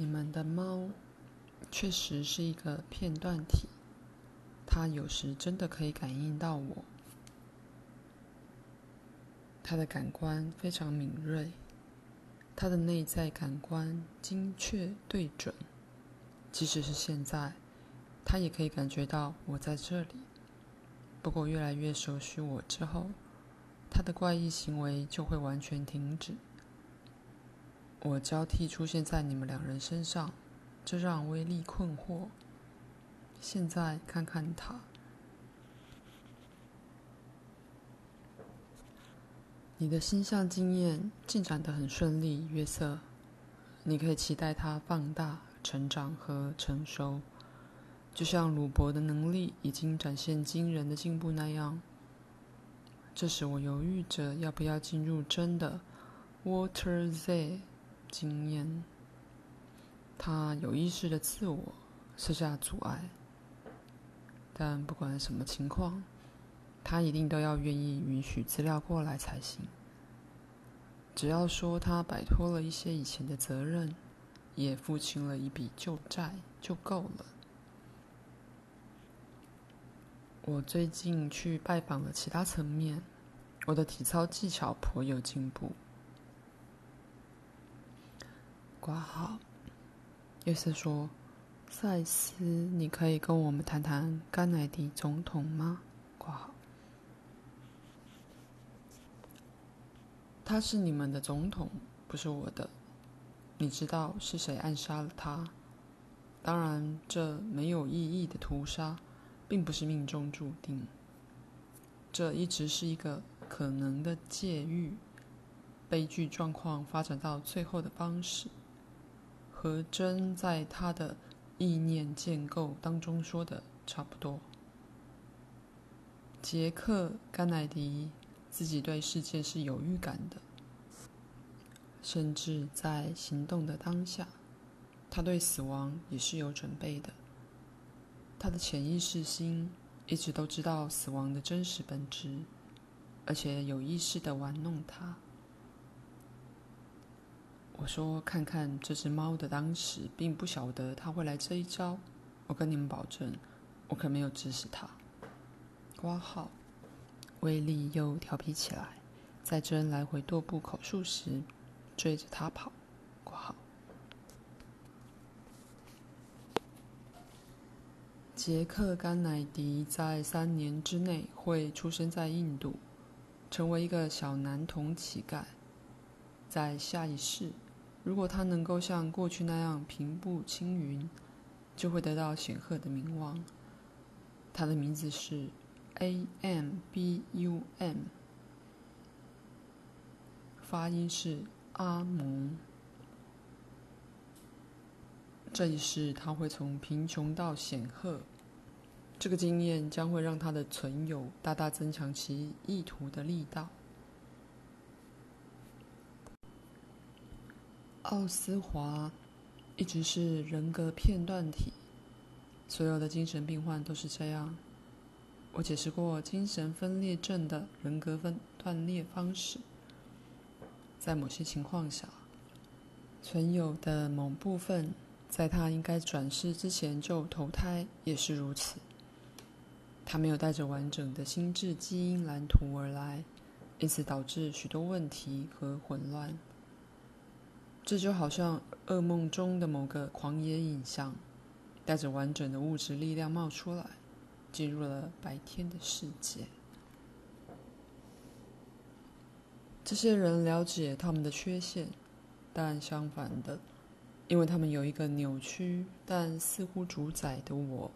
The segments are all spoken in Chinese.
你们的猫确实是一个片段体，它有时真的可以感应到我。它的感官非常敏锐，它的内在感官精确对准，即使是现在，它也可以感觉到我在这里。不过越来越熟悉我之后，它的怪异行为就会完全停止。我交替出现在你们两人身上，这让威力困惑。现在看看他。你的星象经验进展得很顺利，约瑟。你可以期待它放大、成长和成熟，就像鲁伯的能力已经展现惊人的进步那样。这时我犹豫着要不要进入真的 Water Z 经验。他有意识的自我设下阻碍，但不管什么情况。他一定都要愿意允许资料过来才行。只要说他摆脱了一些以前的责任，也付清了一笔旧债就够了。我最近去拜访了其他层面，我的体操技巧颇有进步。挂号，约瑟说：“赛斯，你可以跟我们谈谈甘乃迪总统吗？”挂号。他是你们的总统，不是我的。你知道是谁暗杀了他？当然，这没有意义的屠杀，并不是命中注定。这一直是一个可能的界域。悲剧状况发展到最后的方式，和真在他的意念建构当中说的差不多。杰克·甘乃迪。自己对世界是有预感的，甚至在行动的当下，他对死亡也是有准备的。他的潜意识心一直都知道死亡的真实本质，而且有意识地玩弄它。我说：“看看这只猫的当时，并不晓得它会来这一招。我跟你们保证，我可没有指使它。”括号。威力又调皮起来，在珍来回踱步口述时，追着他跑。括号。杰克·甘乃迪在三年之内会出生在印度，成为一个小男童乞丐。在下一世，如果他能够像过去那样平步青云，就会得到显赫的名望。他的名字是。A M B U M，发音是阿蒙。这一世他会从贫穷到显赫，这个经验将会让他的存有大大增强其意图的力道。奥斯华一直是人格片段体，所有的精神病患都是这样。我解释过精神分裂症的人格分断裂方式，在某些情况下，存有的某部分在他应该转世之前就投胎，也是如此。他没有带着完整的心智基因蓝图而来，因此导致许多问题和混乱。这就好像噩梦中的某个狂野影像，带着完整的物质力量冒出来。进入了白天的世界。这些人了解他们的缺陷，但相反的，因为他们有一个扭曲但似乎主宰的我，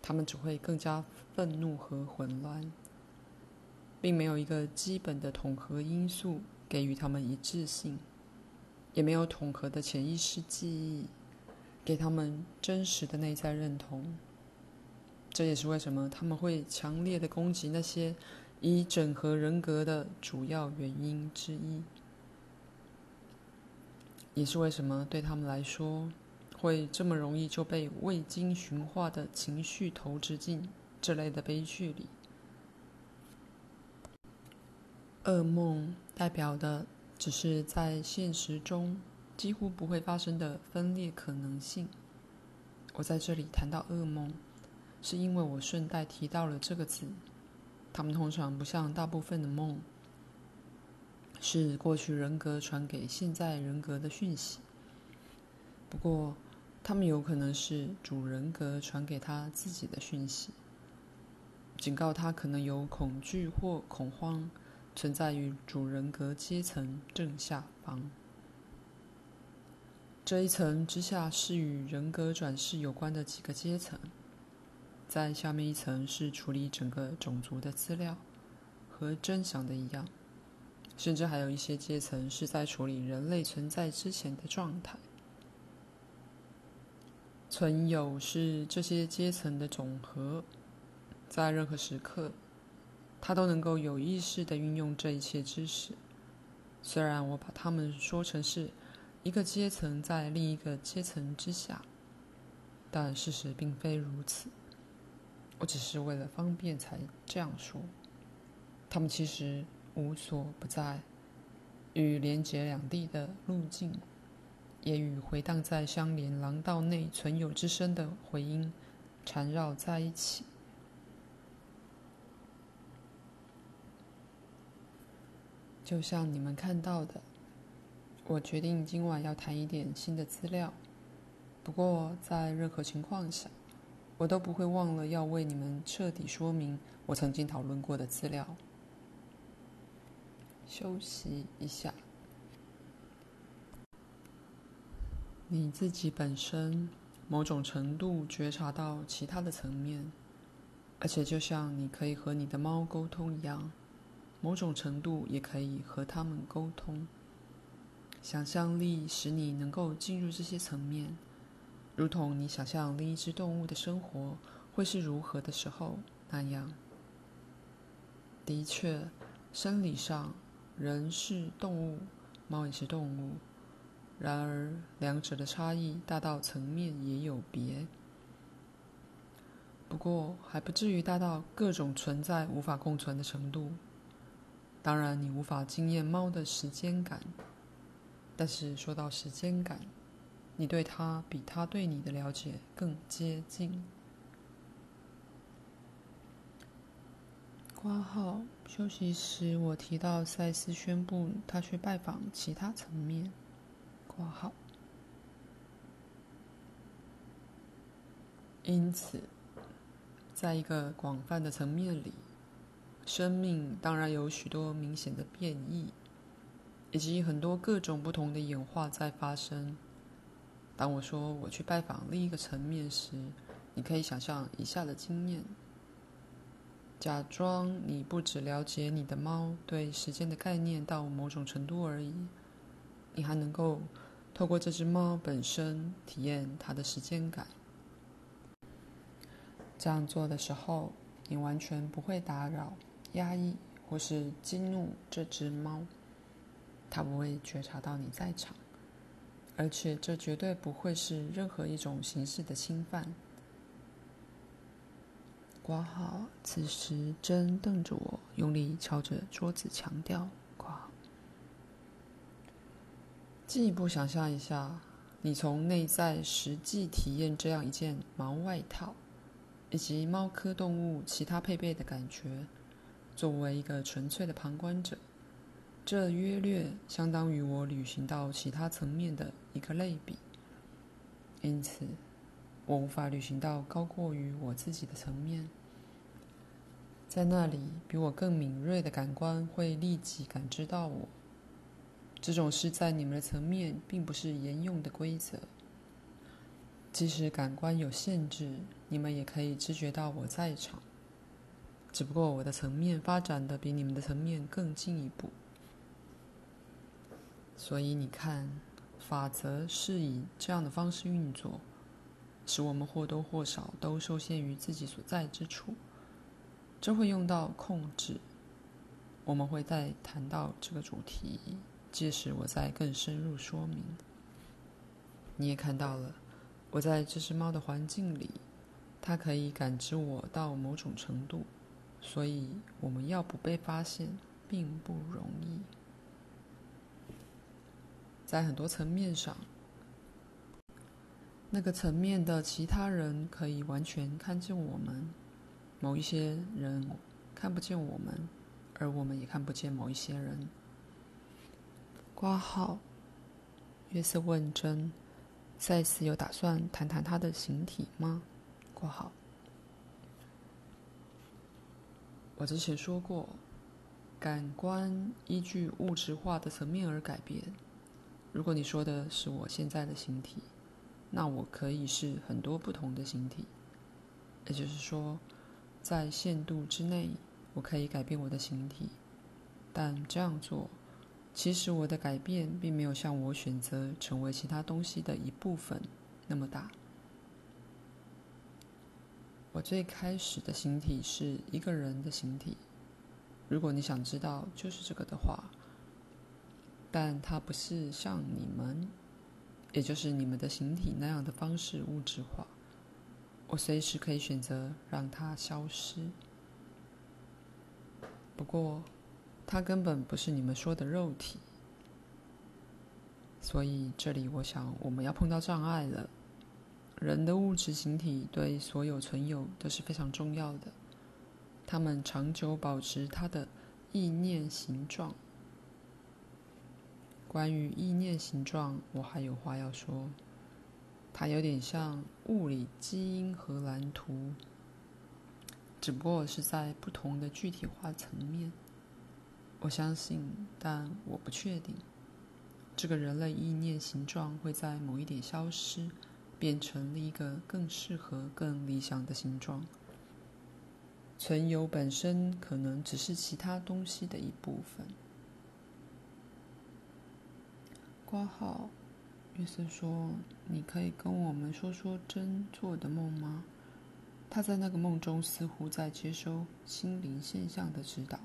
他们只会更加愤怒和混乱，并没有一个基本的统合因素给予他们一致性，也没有统合的潜意识记忆给他们真实的内在认同。这也是为什么他们会强烈的攻击那些已整合人格的主要原因之一，也是为什么对他们来说会这么容易就被未经驯化的情绪投掷进这类的悲剧里。噩梦代表的只是在现实中几乎不会发生的分裂可能性。我在这里谈到噩梦，是因为我顺带提到了这个字。他们通常不像大部分的梦，是过去人格传给现在人格的讯息。不过，他们有可能是主人格传给他自己的讯息，警告他可能有恐惧或恐慌存在于主人格阶层正下方。这一层之下是与人格转世有关的几个阶层。在下面一层是处理整个种族的资料，和真相的一样，甚至还有一些阶层是在处理人类存在之前的状态。存有是这些阶层的总和，在任何时刻，他都能够有意识地运用这一切知识。虽然我把他们说成是一个阶层在另一个阶层之下，但事实并非如此。我只是为了方便才这样说。他们其实无所不在，与连接两地的路径，也与回荡在相连廊道内存有之声的回音缠绕在一起。就像你们看到的，我决定今晚要谈一点新的资料。不过，在任何情况下，我都不会忘了要为你们彻底说明我曾经讨论过的资料。休息一下。你自己本身某种程度觉察到其他的层面，而且就像你可以和你的猫沟通一样，某种程度也可以和它们沟通。想象力使你能够进入这些层面。如同你想象另一只动物的生活会是如何的时候那样。的确，生理上，人是动物，猫也是动物。然而，两者的差异大到层面也有别。不过，还不至于大到各种存在无法共存的程度。当然，你无法惊艳猫的时间感。但是，说到时间感，你对它比它对你的了解更接近。括号休息时，我提到赛斯宣布他去拜访其他层面。括号。因此，在一个广泛的层面里，生命当然有许多明显的变异，以及很多各种不同的演化在发生。当我说我去拜访另一个层面时，你可以想象以下的经验：假装你不只了解你的猫对时间的概念到某种程度而已，你还能够透过这只猫本身体验它的时间感。这样做的时候，你完全不会打扰、压抑或是激怒这只猫，它不会觉察到你在场。而且这绝对不会是任何一种形式的侵犯。括号，此时真瞪着我，用力敲着桌子，强调。括号，进一步想象一下，你从内在实际体验这样一件毛外套，以及猫科动物其他配备的感觉，作为一个纯粹的旁观者。这约略相当于我旅行到其他层面的一个类比，因此，我无法旅行到高过于我自己的层面。在那里，比我更敏锐的感官会立即感知到我。这种事在你们的层面并不是沿用的规则。即使感官有限制，你们也可以知觉到我在场。只不过我的层面发展的比你们的层面更进一步。所以你看，法则是以这样的方式运作，使我们或多或少都受限于自己所在之处。这会用到控制，我们会再谈到这个主题，届时我再更深入说明。你也看到了，我在这只猫的环境里，它可以感知我到某种程度，所以我们要不被发现并不容易。在很多层面上，那个层面的其他人可以完全看见我们，某一些人看不见我们，而我们也看不见某一些人。括号，约瑟问珍：“赛斯有打算谈谈他的形体吗？”括号。我之前说过，感官依据物质化的层面而改变。如果你说的是我现在的形体，那我可以是很多不同的形体。也就是说，在限度之内，我可以改变我的形体。但这样做，其实我的改变并没有像我选择成为其他东西的一部分那么大。我最开始的形体是一个人的形体，如果你想知道就是这个的话，但它不是像你们，也就是你们的形体那样的方式物质化。我随时可以选择让它消失。不过，它根本不是你们说的肉体，所以这里我想我们要碰到障碍了。人的物质形体对所有存有都是非常重要的，它们长久保持它的意念形状。关于意念形状，我还有话要说，它有点像物理基因和蓝图，只不过是在不同的具体化层面。我相信，但我不确定，这个人类意念形状会在某一点消失。变成了一个更适合、更理想的形状。存有本身可能只是其他东西的一部分。括号，约瑟说：“你可以跟我们说说真做的梦吗？他在那个梦中似乎在接收心灵现象的指导。”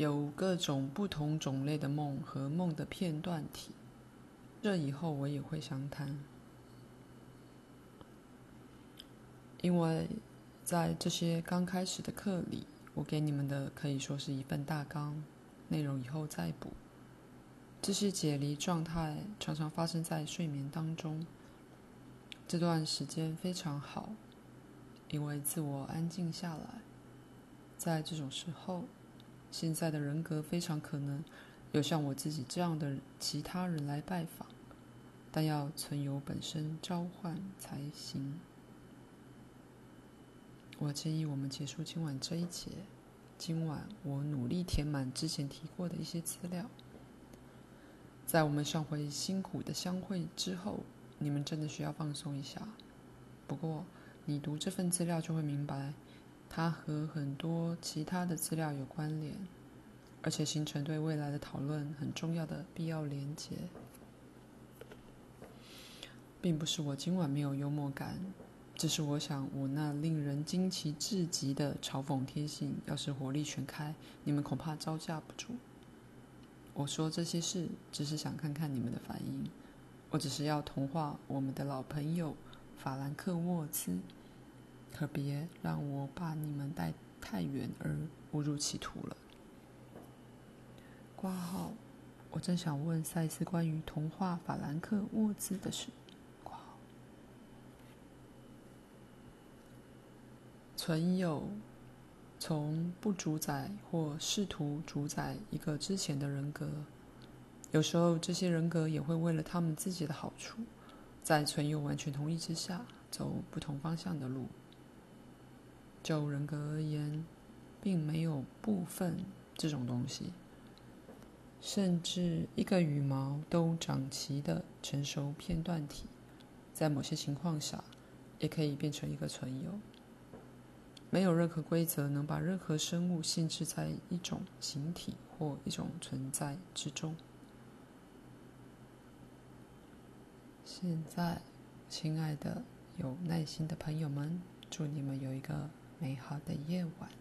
有各种不同种类的梦和梦的片段体，这以后我也会详谈。因为在这些刚开始的课里，我给你们的可以说是一份大纲，内容以后再补。这些解离状态常常发生在睡眠当中，这段时间非常好，因为自我安静下来，在这种时候。现在的人格非常可能有像我自己这样的其他人来拜访，但要存有本身召唤才行。我建议我们结束今晚这一节。今晚我努力填满之前提过的一些资料。在我们上回辛苦的相会之后，你们真的需要放松一下。不过，你读这份资料就会明白。它和很多其他的资料有关联，而且形成对未来的讨论很重要的必要连结。并不是我今晚没有幽默感，只是我想我那令人惊奇至极的嘲讽天性，要是火力全开，你们恐怕招架不住。我说这些事，只是想看看你们的反应。我只是要同化我们的老朋友法兰克沃兹。可别让我把你们带太远而误入歧途了。挂号，我正想问赛斯关于童话法兰克沃兹的事。括号，存有从不主宰或试图主宰一个之前的人格，有时候这些人格也会为了他们自己的好处，在存有完全同意之下，走不同方向的路。就人格而言，并没有部分这种东西，甚至一个羽毛都长齐的成熟片段体，在某些情况下，也可以变成一个存有。没有任何规则能把任何生物限制在一种形体或一种存在之中。现在，亲爱的、有耐心的朋友们，祝你们有一个美好的夜晚。